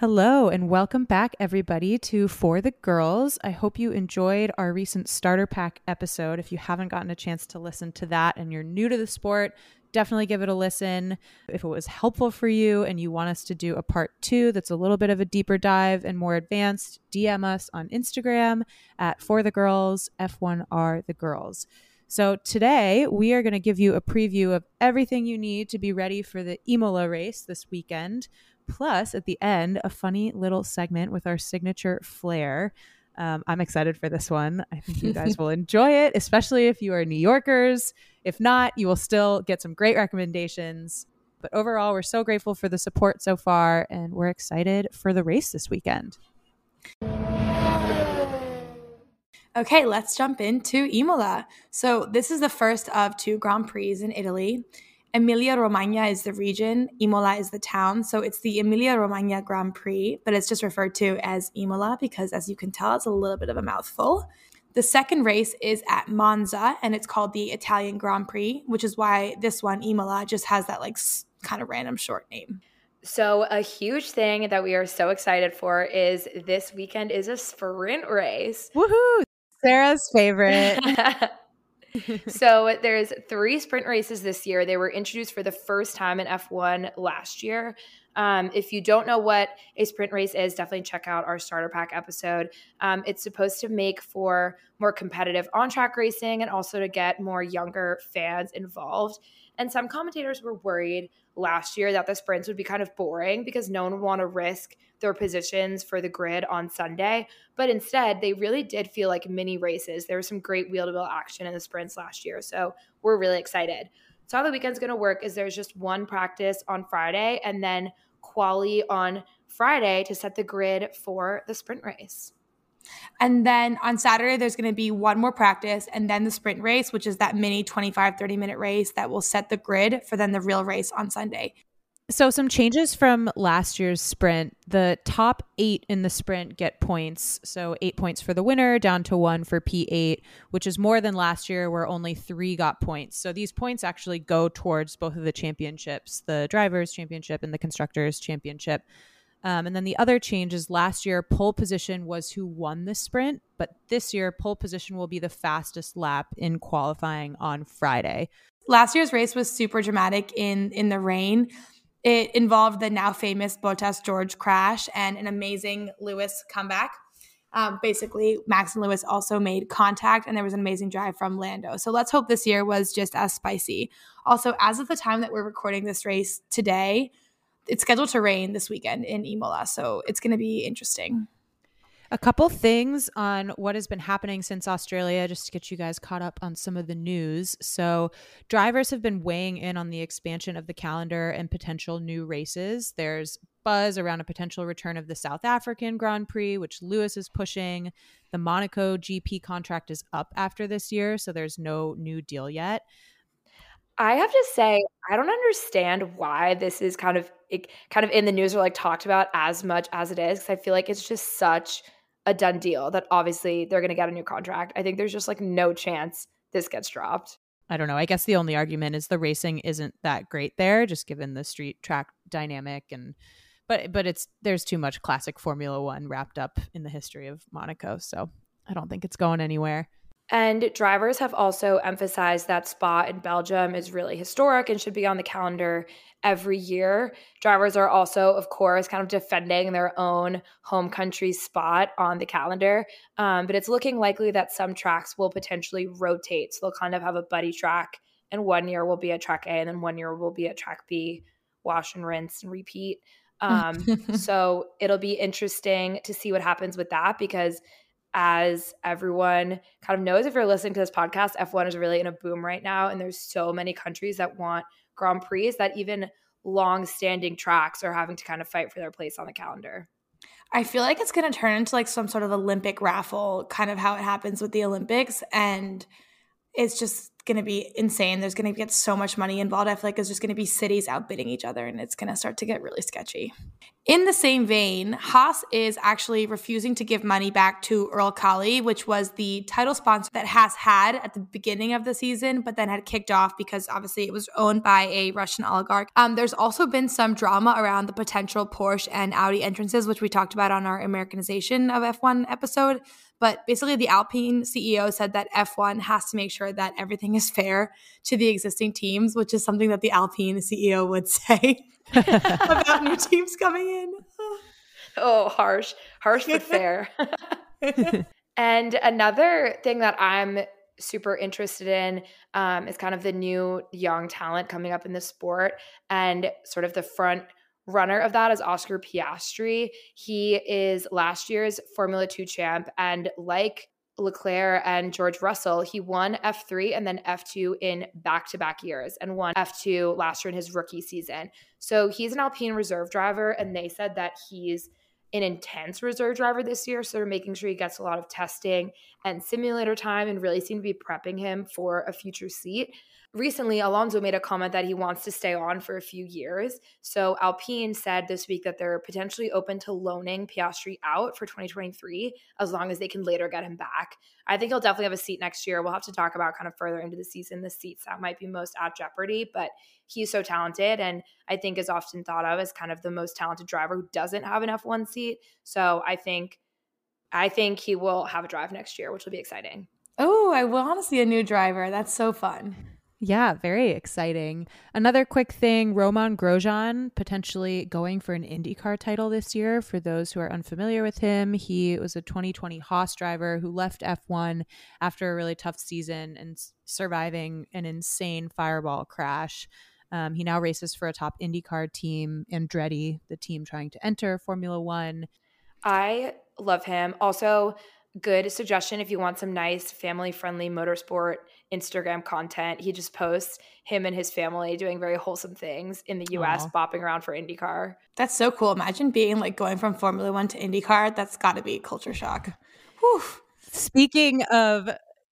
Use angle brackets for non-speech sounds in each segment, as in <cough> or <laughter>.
Hello, and welcome back, everybody, to For the Girls. I hope you enjoyed our recent starter pack episode. If you haven't gotten a chance to listen to that and you're new to the sport, definitely give it a listen. If it was helpful for you and you want us to do a part two that's a little bit of a deeper dive and more advanced, DM us on Instagram at For the Girls, F1R The Girls. So today we are going to give you a preview of everything you need to be ready for the Imola race this weekend. Plus, at the end, a funny little segment with our signature flair. Um, I'm excited for this one. I think you guys <laughs> will enjoy it, especially if you are New Yorkers. If not, you will still get some great recommendations. But overall, we're so grateful for the support so far, and we're excited for the race this weekend. Okay, let's jump into Imola. So, this is the first of two Grand Prix in Italy. Emilia Romagna is the region, Imola is the town. So it's the Emilia Romagna Grand Prix, but it's just referred to as Imola because, as you can tell, it's a little bit of a mouthful. The second race is at Monza and it's called the Italian Grand Prix, which is why this one, Imola, just has that like kind of random short name. So, a huge thing that we are so excited for is this weekend is a sprint race. Woohoo! Sarah's favorite. <laughs> so there's three sprint races this year. They were introduced for the first time in F1 last year. Um, if you don't know what a sprint race is, definitely check out our starter pack episode. Um, it's supposed to make for more competitive on track racing and also to get more younger fans involved. And some commentators were worried last year that the sprints would be kind of boring because no one would want to risk their positions for the grid on Sunday. But instead, they really did feel like mini races. There was some great wheel to wheel action in the sprints last year. So we're really excited. So, how the weekend's going to work is there's just one practice on Friday and then quali on Friday to set the grid for the sprint race. And then on Saturday, there's going to be one more practice and then the sprint race, which is that mini 25, 30 minute race that will set the grid for then the real race on Sunday. So, some changes from last year's sprint. The top eight in the sprint get points. So, eight points for the winner, down to one for P8, which is more than last year, where only three got points. So, these points actually go towards both of the championships the Drivers' Championship and the Constructors' Championship. Um, and then the other change is last year, pole position was who won the sprint, but this year, pole position will be the fastest lap in qualifying on Friday. Last year's race was super dramatic in in the rain it involved the now famous Bottas George crash and an amazing Lewis comeback. Um, basically, Max and Lewis also made contact, and there was an amazing drive from Lando. So let's hope this year was just as spicy. Also, as of the time that we're recording this race today, it's scheduled to rain this weekend in Imola, so it's going to be interesting. A couple things on what has been happening since Australia, just to get you guys caught up on some of the news. So, drivers have been weighing in on the expansion of the calendar and potential new races. There's buzz around a potential return of the South African Grand Prix, which Lewis is pushing. The Monaco GP contract is up after this year, so there's no new deal yet. I have to say, I don't understand why this is kind of it, kind of in the news or like talked about as much as it is. Because I feel like it's just such a done deal that obviously they're going to get a new contract. I think there's just like no chance this gets dropped. I don't know. I guess the only argument is the racing isn't that great there, just given the street track dynamic and but but it's there's too much classic Formula One wrapped up in the history of Monaco, so I don't think it's going anywhere. And drivers have also emphasized that Spa in Belgium is really historic and should be on the calendar every year. Drivers are also, of course, kind of defending their own home country spot on the calendar. Um, but it's looking likely that some tracks will potentially rotate. So they'll kind of have a buddy track, and one year will be at track A, and then one year will be at track B, wash and rinse and repeat. <laughs> Um, so it'll be interesting to see what happens with that because as everyone kind of knows if you're listening to this podcast f1 is really in a boom right now and there's so many countries that want grand prix that even long standing tracks are having to kind of fight for their place on the calendar. I feel like it's going to turn into like some sort of olympic raffle kind of how it happens with the olympics and it's just going to be insane. There's going to get so much money involved. I feel like there's just going to be cities outbidding each other and it's going to start to get really sketchy. In the same vein, Haas is actually refusing to give money back to Uralkali, which was the title sponsor that Haas had at the beginning of the season, but then had kicked off because obviously it was owned by a Russian oligarch. Um, there's also been some drama around the potential Porsche and Audi entrances, which we talked about on our Americanization of F1 episode. But basically, the Alpine CEO said that F1 has to make sure that everything is fair to the existing teams, which is something that the Alpine CEO would <laughs> say <laughs> about new teams coming in. <laughs> oh, harsh, harsh but fair. and another thing that I'm super interested in um, is kind of the new young talent coming up in the sport and sort of the front runner of that is Oscar Piastri. He is last year's Formula 2 champ and like Leclerc and George Russell, he won F3 and then F2 in back to back years and won F2 last year in his rookie season. So he's an Alpine reserve driver, and they said that he's an intense reserve driver this year. So they're making sure he gets a lot of testing and simulator time and really seem to be prepping him for a future seat recently Alonso made a comment that he wants to stay on for a few years. So Alpine said this week that they're potentially open to loaning Piastri out for 2023 as long as they can later get him back. I think he'll definitely have a seat next year. We'll have to talk about kind of further into the season the seats that might be most at jeopardy, but he's so talented and I think is often thought of as kind of the most talented driver who doesn't have an F1 seat. So I think I think he will have a drive next year, which will be exciting. Oh, I want to see a new driver. That's so fun. Yeah, very exciting. Another quick thing Romain Grosjean potentially going for an IndyCar title this year. For those who are unfamiliar with him, he was a 2020 Haas driver who left F1 after a really tough season and surviving an insane fireball crash. Um, he now races for a top IndyCar team, Andretti, the team trying to enter Formula One. I love him. Also, good suggestion if you want some nice family friendly motorsport Instagram content. He just posts him and his family doing very wholesome things in the US, Aww. bopping around for IndyCar. That's so cool. Imagine being like going from Formula One to IndyCar. That's got to be culture shock. Whew. Speaking of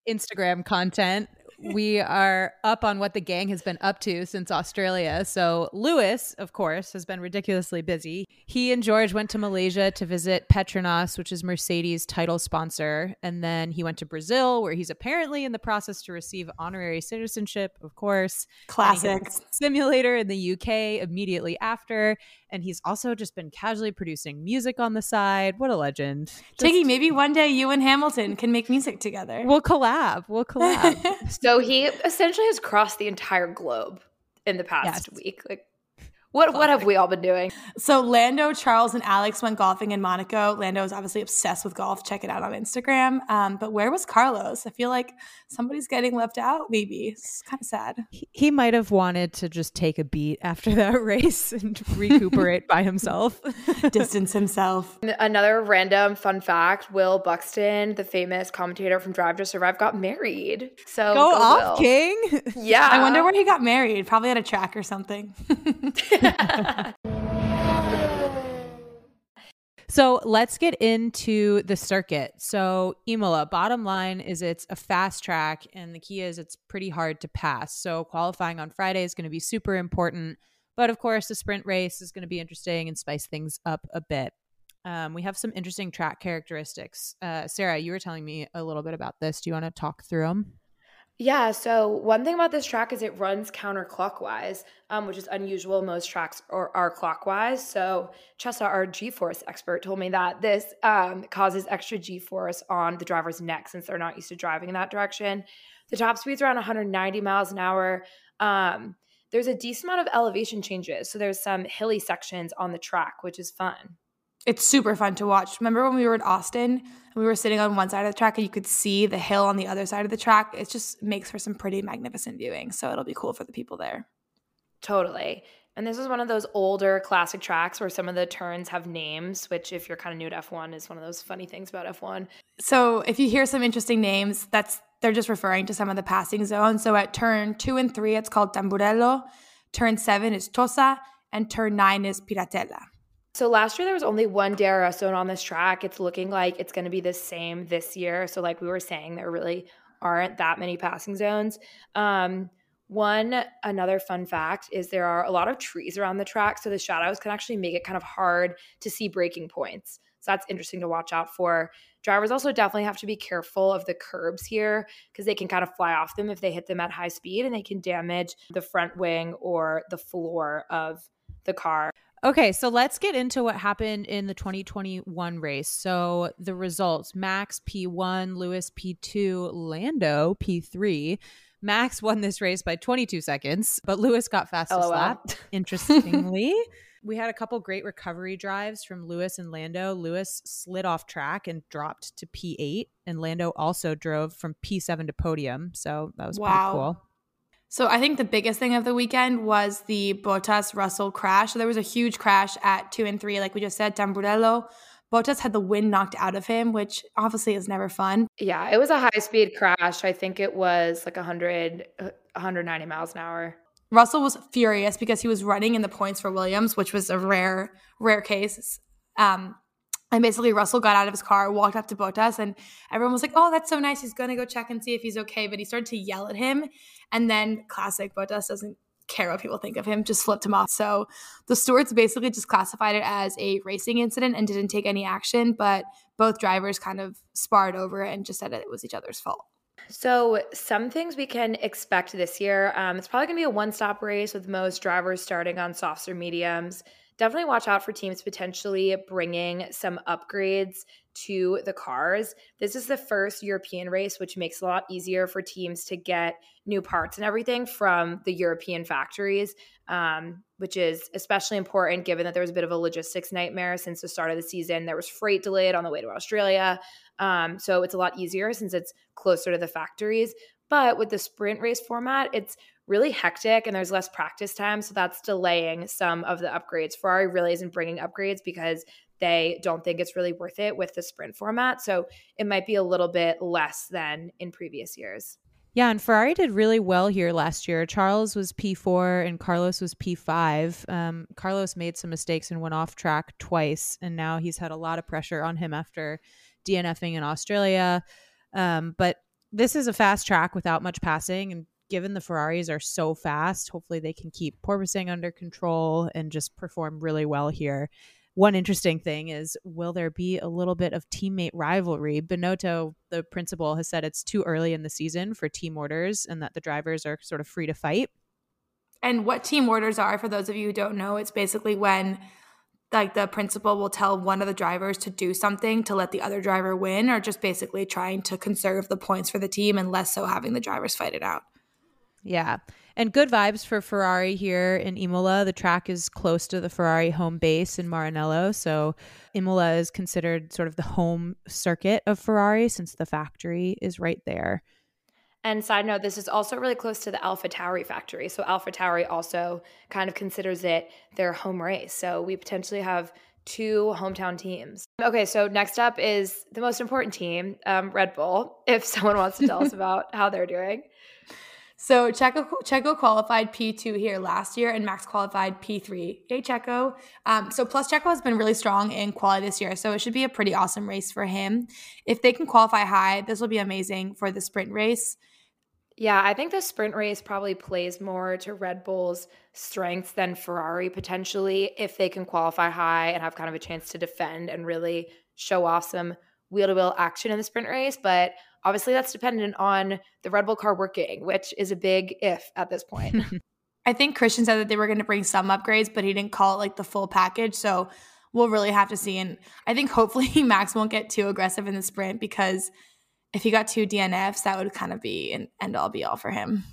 Instagram content, we are up on what the gang has been up to since Australia. So, Lewis, of course, has been ridiculously busy. He and George went to Malaysia to visit Petronas, which is Mercedes' title sponsor. And then he went to Brazil, where he's apparently in the process to receive honorary citizenship, of course. Classic. Simulator in the UK immediately after. And he's also just been casually producing music on the side. What a legend. Tiggy, maybe one day you and Hamilton can make music together. We'll collab. We'll <laughs> collab. so he essentially has crossed the entire globe in the past yes. week. Like what what have we all been doing? So Lando, Charles, and Alex went golfing in Monaco. Lando is obviously obsessed with golf. Check it out on Instagram. Um, but where was Carlos? I feel like somebody's getting left out. Maybe it's kind of sad. He, he might have wanted to just take a beat after that <laughs> race and recuperate by himself, <laughs> distance himself. Another random fun fact: Will Buxton, the famous commentator from Drive to Survive, got married. So go, go off, Will. King. Yeah, I wonder where he got married. Probably at a track or something. <laughs> so let's get into the circuit. So Imola, bottom line is it's a fast track, and the key is it's pretty hard to pass. So qualifying on Friday is going to be super important. But of course, the sprint race is going to be interesting and spice things up a bit. Um, we have some interesting track characteristics. Uh, Sarah, you were telling me a little bit about this. Do you want to talk through them? Yeah, so one thing about this track is it runs counterclockwise, um, which is unusual. Most tracks are, are clockwise. So Chessa, our G-force expert, told me that this um, causes extra G-force on the driver's neck since they're not used to driving in that direction. The top speed's around 190 miles an hour. Um, there's a decent amount of elevation changes, so there's some hilly sections on the track, which is fun it's super fun to watch. Remember when we were in Austin and we were sitting on one side of the track and you could see the hill on the other side of the track? It just makes for some pretty magnificent viewing. So it'll be cool for the people there. Totally. And this is one of those older classic tracks where some of the turns have names, which, if you're kind of new to F1, is one of those funny things about F1. So, if you hear some interesting names, that's they're just referring to some of the passing zones. So, at turn two and three, it's called Tamburello. Turn seven is Tosa, and turn nine is Piratella. So last year there was only one DRS zone on this track. It's looking like it's going to be the same this year. So like we were saying, there really aren't that many passing zones. Um, one another fun fact is there are a lot of trees around the track, so the shadows can actually make it kind of hard to see breaking points. So that's interesting to watch out for. Drivers also definitely have to be careful of the curbs here because they can kind of fly off them if they hit them at high speed and they can damage the front wing or the floor of the car. Okay, so let's get into what happened in the 2021 race. So the results Max P1, Lewis P2, Lando P3. Max won this race by 22 seconds, but Lewis got fastest lap. <laughs> Interestingly, we had a couple great recovery drives from Lewis and Lando. Lewis slid off track and dropped to P8, and Lando also drove from P7 to podium. So that was wow. pretty cool. So I think the biggest thing of the weekend was the Bottas Russell crash. So there was a huge crash at two and three, like we just said, Tamburello. Bottas had the wind knocked out of him, which obviously is never fun. Yeah, it was a high speed crash. I think it was like 100, 190 miles an hour. Russell was furious because he was running in the points for Williams, which was a rare, rare case. Um, and basically, Russell got out of his car, walked up to Bottas, and everyone was like, "Oh, that's so nice. He's gonna go check and see if he's okay." But he started to yell at him, and then classic Bottas doesn't care what people think of him, just flipped him off. So the stewards basically just classified it as a racing incident and didn't take any action. But both drivers kind of sparred over it and just said it was each other's fault. So, some things we can expect this year. Um, it's probably going to be a one stop race with most drivers starting on softs or mediums. Definitely watch out for teams potentially bringing some upgrades to the cars. This is the first European race, which makes it a lot easier for teams to get new parts and everything from the European factories, um, which is especially important given that there was a bit of a logistics nightmare since the start of the season. There was freight delayed on the way to Australia. Um, so it's a lot easier since it's closer to the factories. But with the sprint race format, it's really hectic and there's less practice time. So that's delaying some of the upgrades. Ferrari really isn't bringing upgrades because they don't think it's really worth it with the sprint format. So it might be a little bit less than in previous years. Yeah, and Ferrari did really well here last year. Charles was P4 and Carlos was P5. Um, Carlos made some mistakes and went off track twice, and now he's had a lot of pressure on him after DNFing in Australia. Um, but this is a fast track without much passing, and given the Ferraris are so fast, hopefully they can keep Porpoising under control and just perform really well here. One interesting thing is will there be a little bit of teammate rivalry? Binotto, the principal, has said it's too early in the season for team orders and that the drivers are sort of free to fight. And what team orders are, for those of you who don't know, it's basically when like the principal will tell one of the drivers to do something to let the other driver win, or just basically trying to conserve the points for the team and less so having the drivers fight it out. Yeah. And good vibes for Ferrari here in Imola. The track is close to the Ferrari home base in Maranello. So Imola is considered sort of the home circuit of Ferrari since the factory is right there. And side note, this is also really close to the Alpha Tauri factory. So Alpha Tauri also kind of considers it their home race. So we potentially have two hometown teams. Okay, so next up is the most important team, um, Red Bull. If <laughs> someone wants to tell us <laughs> about how they're doing. So Checo, Checo qualified P2 here last year, and Max qualified P3. Yay, Checo. Um, so plus Checo has been really strong in quality this year, so it should be a pretty awesome race for him. If they can qualify high, this will be amazing for the sprint race. Yeah, I think the sprint race probably plays more to Red Bull's strengths than Ferrari potentially if they can qualify high and have kind of a chance to defend and really show off some wheel to wheel action in the sprint race. But Obviously, that's dependent on the Red Bull car working, which is a big if at this point. <laughs> I think Christian said that they were going to bring some upgrades, but he didn't call it like the full package. So we'll really have to see. And I think hopefully <laughs> Max won't get too aggressive in the sprint because if he got two DNFs, that would kind of be an end all be all for him.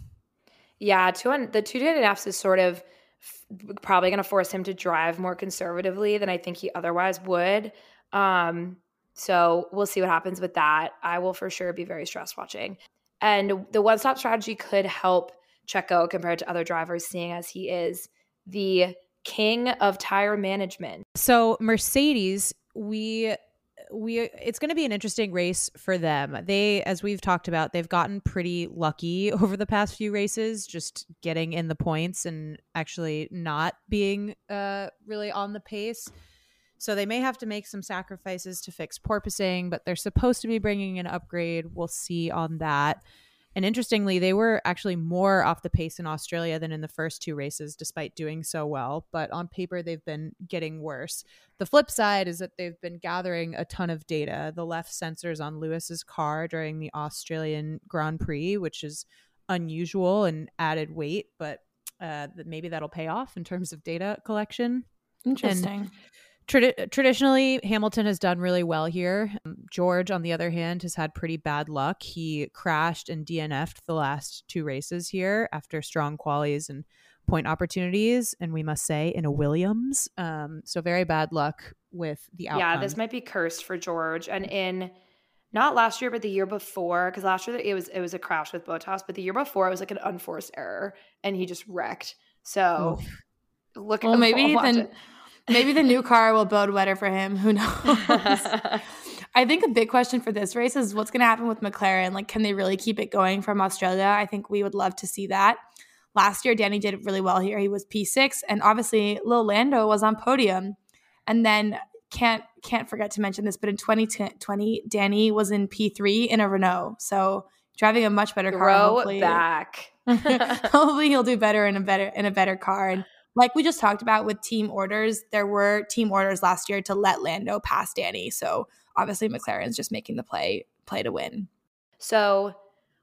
Yeah, two the two DNFs is sort of probably going to force him to drive more conservatively than I think he otherwise would. Um, so we'll see what happens with that. I will for sure be very stress watching. And the one stop strategy could help Checo compared to other drivers, seeing as he is the king of tire management. So Mercedes, we we it's going to be an interesting race for them. They as we've talked about, they've gotten pretty lucky over the past few races just getting in the points and actually not being uh really on the pace. So they may have to make some sacrifices to fix porpoising, but they're supposed to be bringing an upgrade. We'll see on that. And interestingly, they were actually more off the pace in Australia than in the first two races, despite doing so well. But on paper, they've been getting worse. The flip side is that they've been gathering a ton of data. The left sensors on Lewis's car during the Australian Grand Prix, which is unusual and added weight, but uh, maybe that'll pay off in terms of data collection. Interesting. And Tradi- traditionally, Hamilton has done really well here. Um, George, on the other hand, has had pretty bad luck. He crashed and DNF'd the last two races here after strong qualies and point opportunities, and we must say in a Williams. Um, so very bad luck with the outcome. Yeah, this might be cursed for George. And in not last year, but the year before, because last year it was it was a crash with Bottas, but the year before it was like an unforced error, and he just wrecked. So. Oof. Look, well, <laughs> maybe then it Maybe the new car will bode better for him. Who knows? <laughs> I think a big question for this race is what's going to happen with McLaren. Like, can they really keep it going from Australia? I think we would love to see that. Last year, Danny did really well here. He was P6, and obviously, Lil Lando was on podium. And then can't can't forget to mention this, but in 2020, Danny was in P3 in a Renault, so driving a much better car. Throw hopefully. back. <laughs> hopefully, he'll do better in a better in a better car. And like we just talked about with team orders, there were team orders last year to let Lando pass Danny. So obviously McLaren's just making the play play to win. So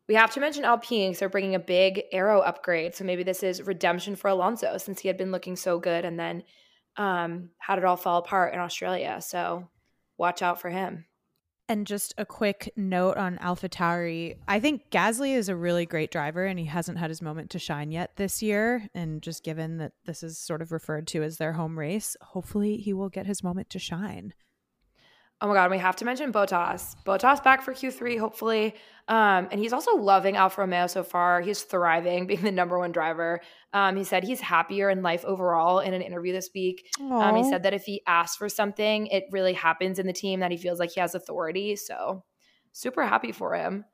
we have to mention Alpine because they're bringing a big aero upgrade. So maybe this is redemption for Alonso since he had been looking so good and then um, did it all fall apart in Australia? So watch out for him. And just a quick note on AlphaTauri. I think Gasly is a really great driver and he hasn't had his moment to shine yet this year. And just given that this is sort of referred to as their home race, hopefully he will get his moment to shine. Oh my God, we have to mention Bottas. Bottas back for Q3, hopefully. Um, and he's also loving Alfa Romeo so far. He's thriving, <laughs> being the number one driver. Um, he said he's happier in life overall in an interview this week. Um, he said that if he asks for something, it really happens in the team, that he feels like he has authority. So super happy for him.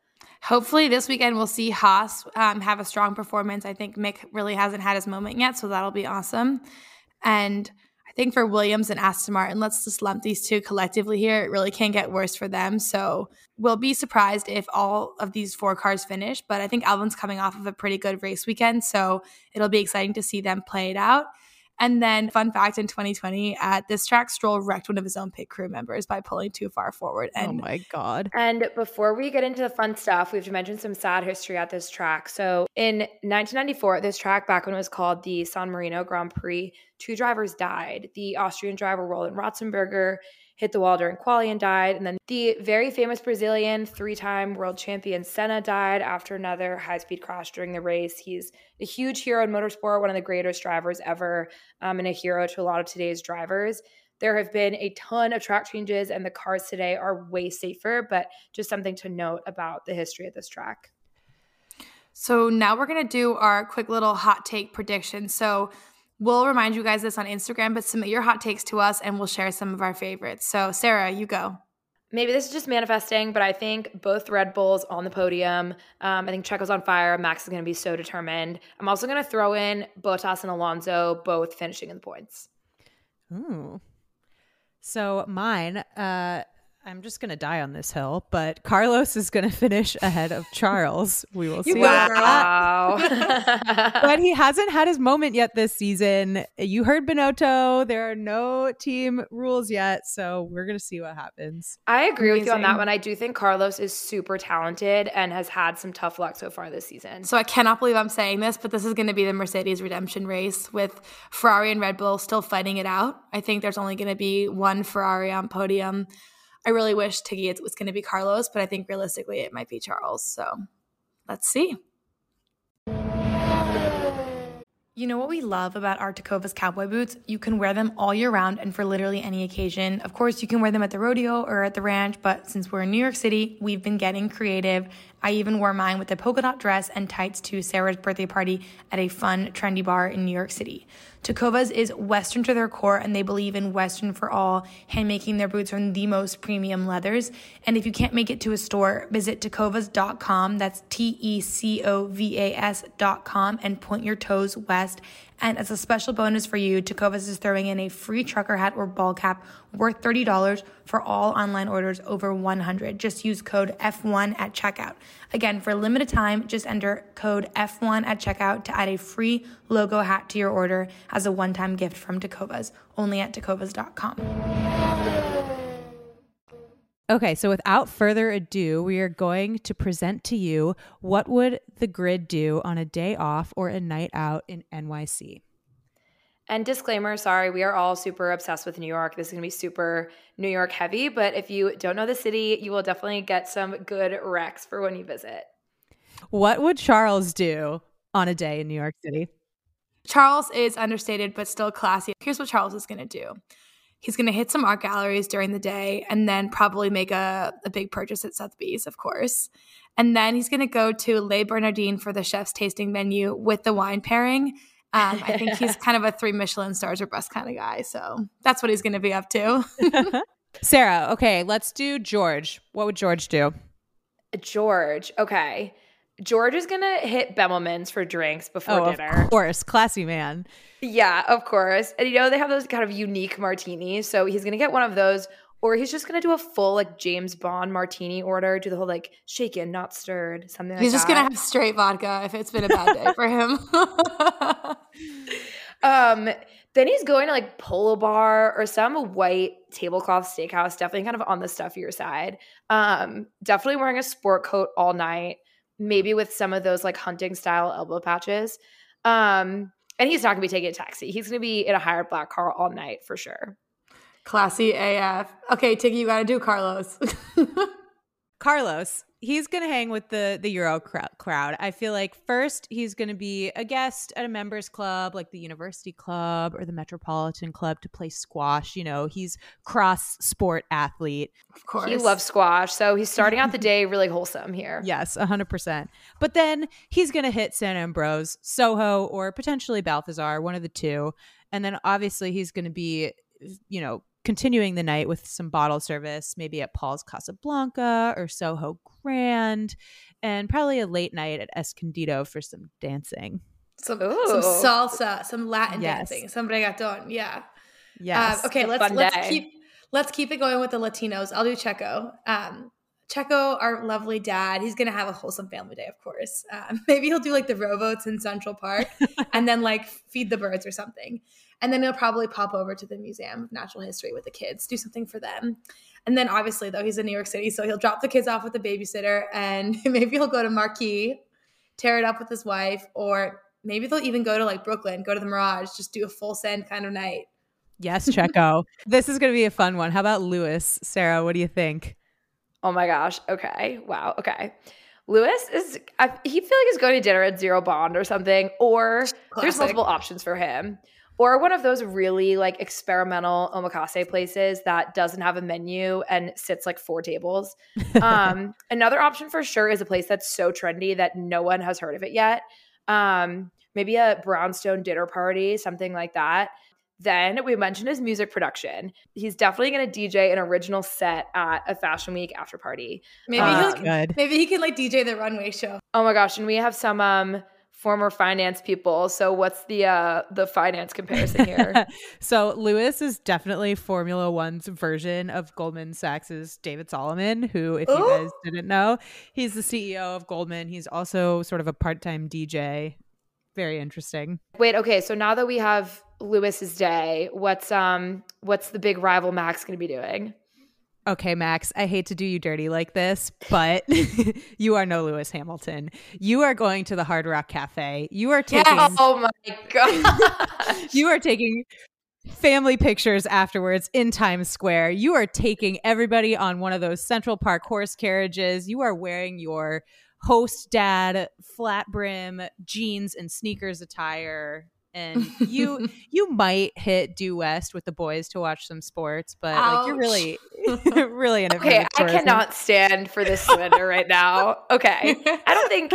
Hopefully, this weekend we'll see Haas um, have a strong performance. I think Mick really hasn't had his moment yet, so that'll be awesome. And think for Williams and Aston Martin, let's just lump these two collectively here. It really can't get worse for them. So we'll be surprised if all of these four cars finish. But I think Albon's coming off of a pretty good race weekend. So it'll be exciting to see them play it out. And then, fun fact in 2020, at uh, this track, Stroll wrecked one of his own pit crew members by pulling too far forward. Oh and, oh my God. And before we get into the fun stuff, we have to mention some sad history at this track. So, in 1994, this track, back when it was called the San Marino Grand Prix, two drivers died. The Austrian driver, Roland Ratzenberger, hit the wall during quali and died. And then the very famous Brazilian three time world champion Senna died after another high speed crash during the race. He's a huge hero in motorsport, one of the greatest drivers ever, um, and a hero to a lot of today's drivers. There have been a ton of track changes, and the cars today are way safer, but just something to note about the history of this track. So now we're going to do our quick little hot take prediction. So We'll remind you guys this on Instagram, but submit your hot takes to us and we'll share some of our favorites. So, Sarah, you go. Maybe this is just manifesting, but I think both Red Bulls on the podium. Um, I think Checo's on fire. Max is going to be so determined. I'm also going to throw in Bottas and Alonso both finishing in the points. Ooh. So mine, uh, I'm just going to die on this hill, but Carlos is going <laughs> to finish ahead of Charles. We will see. Wow. <laughs> <laughs> but he hasn't had his moment yet this season. You heard Binotto. There are no team rules yet. So we're going to see what happens. I agree Amazing. with you on that one. I do think Carlos is super talented and has had some tough luck so far this season. So I cannot believe I'm saying this, but this is going to be the Mercedes redemption race with Ferrari and Red Bull still fighting it out. I think there's only going to be one Ferrari on podium. I really wish Tiggy was going to be Carlos, but I think realistically it might be Charles. So let's see. You know what we love about our Tecovas cowboy boots? You can wear them all year round and for literally any occasion. Of course, you can wear them at the rodeo or at the ranch, but since we're in New York City, we've been getting creative. I even wore mine with a polka dot dress and tights to Sarah's birthday party at a fun, trendy bar in New York City. Tecovas is Western to their core, and they believe in Western for all, hand making their boots from the most premium leathers. And if you can't make it to a store, visit tecovas.com. That's T E C O V A S.com and point your toes west. And as a special bonus for you, Tecovas is throwing in a free trucker hat or ball cap worth $30 for all online orders over 100. Just use code F1 at checkout. Again, for a limited time, just enter code F1 at checkout to add a free logo hat to your order as a one-time gift from Tecovas, only at tecovas.com. Okay, so without further ado, we are going to present to you what would the grid do on a day off or a night out in NYC. And disclaimer, sorry, we are all super obsessed with New York. This is going to be super New York heavy, but if you don't know the city, you will definitely get some good recs for when you visit. What would Charles do on a day in New York City? Charles is understated but still classy. Here's what Charles is going to do. He's going to hit some art galleries during the day and then probably make a, a big purchase at Sotheby's, of course. And then he's going to go to Le Bernardines for the chef's tasting menu with the wine pairing. Um, I think he's <laughs> kind of a three Michelin stars or bust kind of guy. So that's what he's going to be up to. <laughs> <laughs> Sarah, okay, let's do George. What would George do? George, okay. George is gonna hit Bemelmans for drinks before oh, dinner. Of course, classy man. Yeah, of course. And you know they have those kind of unique martinis, so he's gonna get one of those, or he's just gonna do a full like James Bond martini order, do the whole like shaken, not stirred, something. He's like just that. gonna have straight vodka if it's been a bad day for him. <laughs> um, then he's going to like Polo Bar or some white tablecloth steakhouse, definitely kind of on the stuffier side. Um, definitely wearing a sport coat all night maybe with some of those like hunting style elbow patches. Um, and he's not gonna be taking a taxi. He's gonna be in a hired black car all night for sure. Classy AF. Okay, Tiggy, you gotta do Carlos. <laughs> Carlos, he's going to hang with the the Euro crowd. I feel like first he's going to be a guest at a members club like the University Club or the Metropolitan Club to play squash. You know, he's cross sport athlete. Of course, he loves squash, so he's starting out the <laughs> day really wholesome here. Yes, hundred percent. But then he's going to hit Sant Ambroeus, Soho, or potentially Balthazar, one of the two, and then obviously he's going to be, you know, continuing the night with some bottle service, maybe at Paul's Casablanca or Soho Grand, and probably a late night at Escondido for some dancing. Some, some salsa, some Latin yes. dancing, some reggaeton. Yeah. Yes. Um, okay, let's let's day. keep let's keep it going with the Latinos. I'll do Checo. Um, Checo, our lovely dad, he's gonna have a wholesome family day, of course. Um, <laughs> maybe he'll do like the rowboats in Central Park, <laughs> and then like feed the birds or something. And then he'll probably pop over to the Museum of Natural History with the kids, do something for them. And then obviously, though, he's in New York City, so he'll drop the kids off with the babysitter and <laughs> maybe he'll go to Marquee, tear it up with his wife, or maybe they'll even go to like Brooklyn, go to the Mirage, just do a full send kind of night. Yes, Checo. <laughs> this is going to be a fun one. How about Lewis? Sarah, what do you think? Oh my gosh. Okay. Wow. Okay. Lewis is, I, he feel like he's going to dinner at Zero Bond or something, or Classic. there's multiple options for him or one of those really like experimental omakase places that doesn't have a menu and sits like four tables. <laughs> Um, another option for sure is a place that's so trendy that no one has heard of it yet. Um, maybe a brownstone dinner party, something like that. Then we mentioned his music production. He's definitely going to DJ an original set at a Fashion Week after party. Maybe uh, he maybe he can like DJ the runway show. Oh my gosh! And we have some um former finance people. So what's the uh the finance comparison here? <laughs> so Lewis is definitely Formula One's version of Goldman Sachs's David Solomon, who, if Ooh. you guys didn't know, he's the CEO of Goldman. He's also sort of a part-time DJ. Very interesting. Wait, okay. So now that we have Lewis's day, what's um what's the big rival Max gonna be doing? Okay, Max, I hate to do you dirty like this, but <laughs> you are no Lewis Hamilton. You are going to the Hard Rock Cafe. You are taking yes. Oh my god. <laughs> you are taking family pictures afterwards in Times Square. You are taking everybody on one of those Central Park horse carriages. You are wearing your host dad flat brim jeans and sneakers attire and you <laughs> you might hit due west with the boys to watch some sports, but like you're really <laughs> really in it. Okay, I cannot stand for this slander right now. Okay, I don't think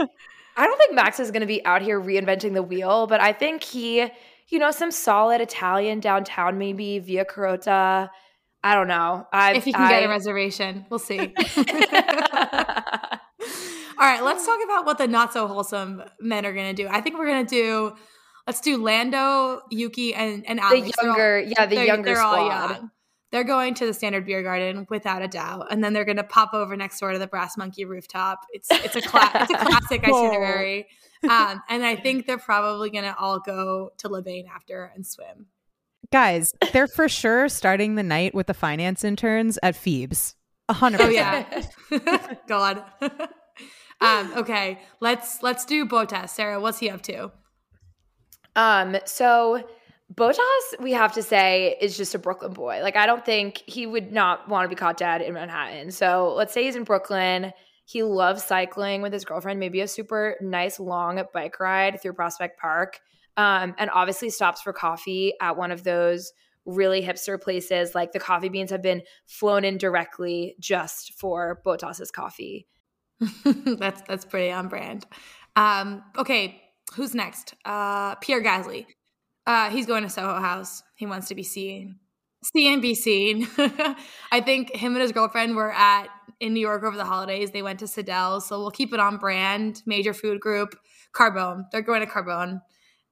I don't think Max is going to be out here reinventing the wheel, but I think he, you know, some solid Italian downtown, maybe via Carota. I don't know. I, if you can I, get a reservation, we'll see. <laughs> All right, let's talk about what the not so wholesome men are going to do. I think we're going to do Let's do Lando, Yuki, and and Alex. The younger, all, yeah, the younger they're squad. all young. they're going to the standard beer garden without a doubt, and then they're going to pop over next door to the Brass Monkey rooftop. It's it's a cla- it's a <laughs> classic itinerary, um, and I think they're probably going to all go to Levain after and swim. Guys, they're for sure starting the night with the finance interns at Phoebe's. A hundred. Oh yeah, <laughs> God. <laughs> um, okay, let's let's do Bottas. Sarah, what's he up to? Um, so Bottas, we have to say, is just a Brooklyn boy. Like, I don't think he would not want to be caught dead in Manhattan. So let's say he's in Brooklyn. He loves cycling with his girlfriend, maybe a super nice long bike ride through Prospect Park. Um, and obviously stops for coffee at one of those really hipster places. Like the coffee beans have been flown in directly just for Bottas's coffee. <laughs> that's that's pretty on brand. Um, okay, who's next? Uh, Pierre Gasly. Uh, he's going to Soho House. He wants to be seen. See and be seen. <laughs> I think him and his girlfriend were at in New York over the holidays. They went to Sydell, so we'll keep it on brand. Major food group, Carbone. They're going to Carbone.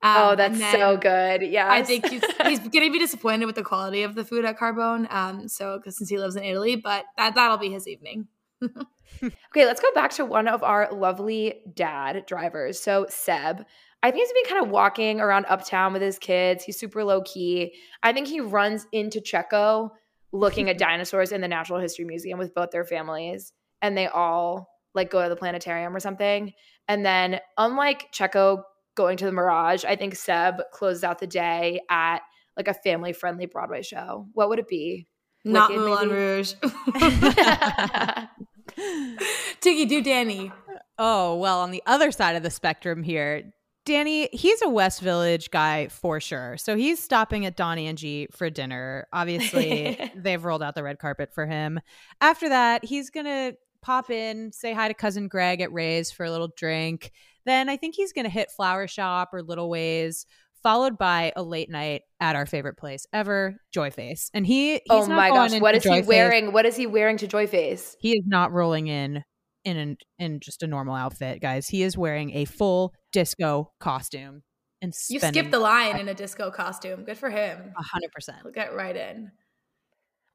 Um, oh, that's so good. Yeah, I think he's, <laughs> he's going to be disappointed with the quality of the food at Carbone. Um, so since he lives in Italy, but that that'll be his evening. Okay, let's go back to one of our lovely dad drivers. So Seb, I think he's been kind of walking around uptown with his kids. He's super low key. I think he runs into Checo looking at <laughs> dinosaurs in the Natural History Museum with both their families, and they all like go to the planetarium or something. And then, unlike Checo going to the Mirage, I think Seb closes out the day at like a family friendly Broadway show. What would it be? Not Wicked, Moulin maybe? Rouge. <laughs> <laughs> Tiggy, do Danny. Oh, well, on the other side of the spectrum here, Danny, he's a West Village guy for sure. So he's stopping at and G for dinner. Obviously, <laughs> they've rolled out the red carpet for him. After that, he's going to pop in, say hi to cousin Greg at Ray's for a little drink. Then I think he's going to hit Flower Shop or Little Ways, followed by a late night at our favorite place ever, Joyface. And he, oh my gosh, what is he wearing? What is he wearing to Joyface? He is not rolling in in an, in just a normal outfit, guys. He is wearing a full disco costume and you skipped the line in a disco costume. Good for him. A hundred percent. He'll get right in.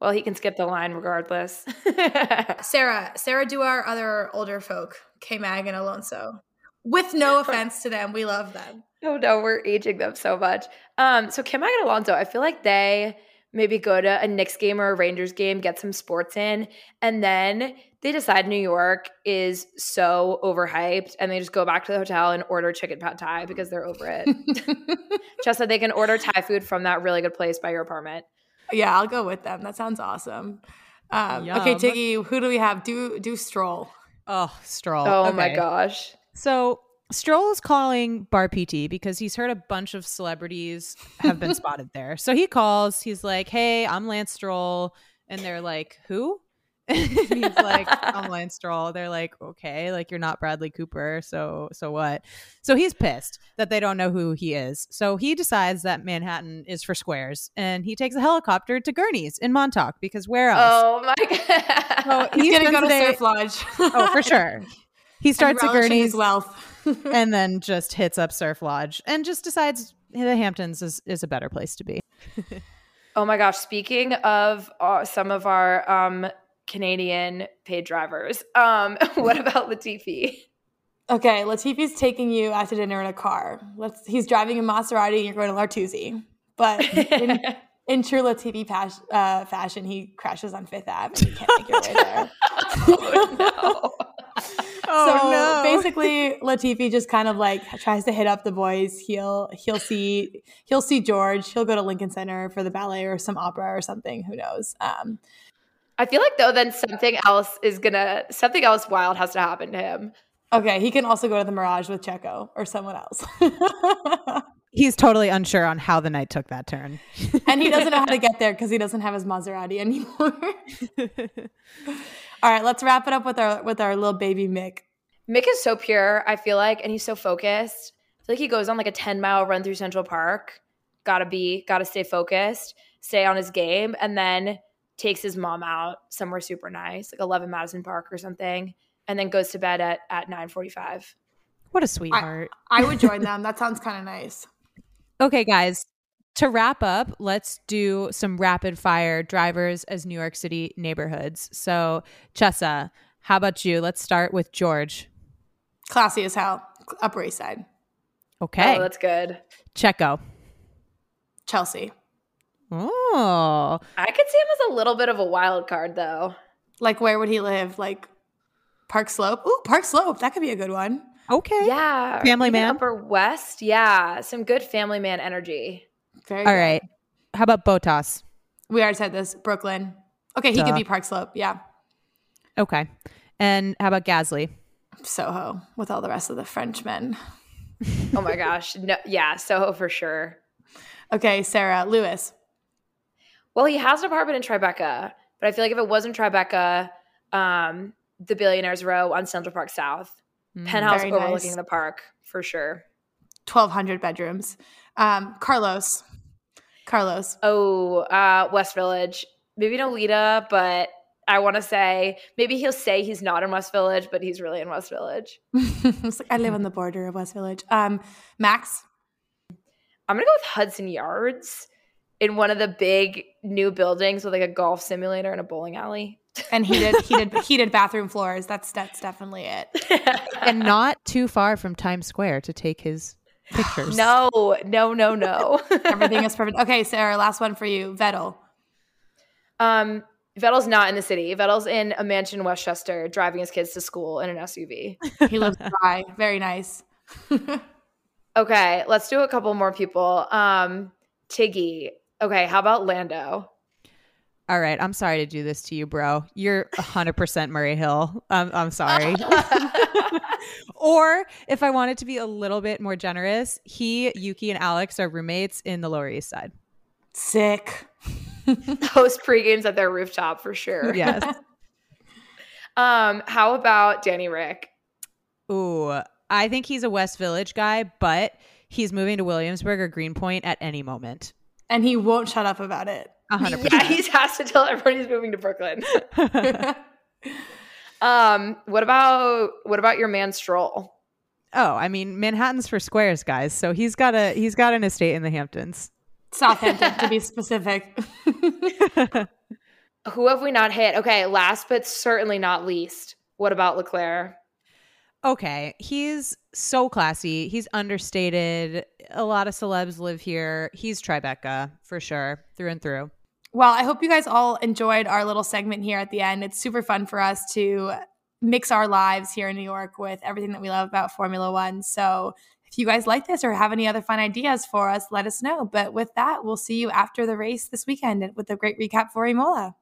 Well, he can skip the line regardless. <laughs> Sarah, Sarah, do our other older folk, K Mag and Alonso. With no <laughs> offense to them, we love them. Oh no, we're aging them so much. Um, so K Mag and Alonso, I feel like they maybe go to a Knicks game or a Rangers game, get some sports in, and then they decide New York is so overhyped and they just go back to the hotel and order chicken pad thai because they're over it. <laughs> just so they can order Thai food from that really good place by your apartment. Yeah, I'll go with them. That sounds awesome. Um, okay, Tiggy, who do we have? Do do Stroll. Oh, Stroll. Oh okay. my gosh. So Stroll is calling Bar Pitti because he's heard a bunch of celebrities have been <laughs> spotted there. So he calls, he's like, Hey, I'm Lance Stroll. And they're like, Who? <laughs> he's like, I'm <laughs> Lance Stroll. They're like, okay, like you're not Bradley Cooper, so so what? So he's pissed that they don't know who he is. So he decides that Manhattan is for squares, and he takes a helicopter to Gurney's in Montauk because where else? Oh my god! So he's, he's gonna go to Surf Lodge. oh, for sure. He starts at Gurney's wealth, <laughs> and then just hits up Surf Lodge, and just decides the Hamptons is is a better place to be. <laughs> oh my gosh! Speaking of uh, some of our um, Canadian paid drivers. Um, <laughs> what about Latifi? Okay, Latifi's taking you out to dinner in a car. Let's. He's driving a Maserati, and you're going to L'Artusi. But in, in true Latifi pas- uh, fashion, he crashes on Fifth Ave, and you can't make your way there. oh no! Oh, so no. <laughs> basically, Latifi just kind of like tries to hit up the boys. He'll he'll see he'll see George. He'll go to Lincoln Center for the ballet or some opera or something. Who knows? Um, I feel like though then something else is gonna something else wild has to happen to him. Okay, he can also go to the Mirage with Checo or someone else. <laughs> He's totally unsure on how the night took that turn. and he doesn't know how to <laughs> get there because he doesn't have his Maserati anymore. All right, let's wrap it up with our with our little baby Mick. Mick is so pure, I feel like, and he's so focused. I feel like he goes on like a 10 mile run through Central Park. Gotta be, gotta stay focused, stay on his game, and then takes his mom out somewhere super nice, like 11 Madison Park or something, and then goes to bed at at 9:45. What a sweetheart. I, I would join them. That sounds kind of nice. <laughs> Okay, guys. To wrap up, let's do some rapid fire drivers as New York City neighborhoods. So, Chessa, how about you? Let's start with George. Classy as hell. Upper East Side. Okay. Oh, that's good. Checo. Chelsea. Oh. I could see him as a little bit of a wild card, though. Like, where would he live? Like, Park Slope? Ooh, Park Slope. That could be a good one. Okay. Yeah. Family man? Upper West. Yeah. Some good family man energy. Very All good. right. How about Bottas? We already said this. Brooklyn. Okay, he Duh. could be Park Slope. Yeah. Okay. And how about Gasly? Soho with all the rest of the Frenchmen. Oh my gosh. <laughs> No, yeah. Soho for sure. Okay, Sarah. Lewis. Well, he has an apartment in Tribeca, but I feel like if it wasn't Tribeca, um, the Billionaires Row on Central Park South, Mm. penthouse Very overlooking nice. the park for sure. 1,200 bedrooms. Um, Carlos. Carlos. Oh, uh, West Village. Maybe Nolita, but I want to say maybe he'll say he's not in West Village, but he's really in West Village. <laughs> Like, I live on the border of West Village. Um, Max. I'm gonna go with Hudson Yards in one of the big new buildings with like a golf simulator and a bowling alley. And heated, heated, heated bathroom floors. That's that's definitely it. <laughs> And not too far from Times Square to take his pictures. no, no, no, no. <laughs> Everything is perfect. Okay, Sarah. Last one for you. Vettel. Um, Vettel's not in the city. Vettel's in a mansion in Westchester, driving his kids to school in an SUV. <laughs> He lives by. Very nice. <laughs> Okay, let's do a couple more people. Um, Tiggy. Okay, how about Lando? All right. I'm sorry to do this to you, bro. You're 100% Murray Hill. I'm, I'm sorry. <laughs> or if I wanted to be a little bit more generous, he, Yuki, and Alex are roommates in the Lower East Side. Sick. <laughs> Host pre-games at their rooftop for sure. Yes. <laughs> Um, how about Danny Rick? Ooh, I think he's a West Village guy, but he's moving to Williamsburg or Greenpoint at any moment. And he won't shut up about it. 100%. Yeah, he has to tell everyone he's moving to Brooklyn. <laughs> Um, what about what about your man Stroll? oh, I mean, Manhattan's for squares, guys. So he's got a he's got an estate in the Hamptons. Southampton, to be specific. <laughs> Who have we not hit? Okay, last but certainly not least, what about Leclerc? Okay, he's so classy. He's understated. A lot of celebs live here. He's Tribeca for sure, through and through. Well, I hope you guys all enjoyed our little segment here at the end. It's super fun for us to mix our lives here in New York with everything that we love about Formula One. So if you guys like this or have any other fun ideas for us, let us know. But with that, we'll see you after the race this weekend with a great recap for Imola.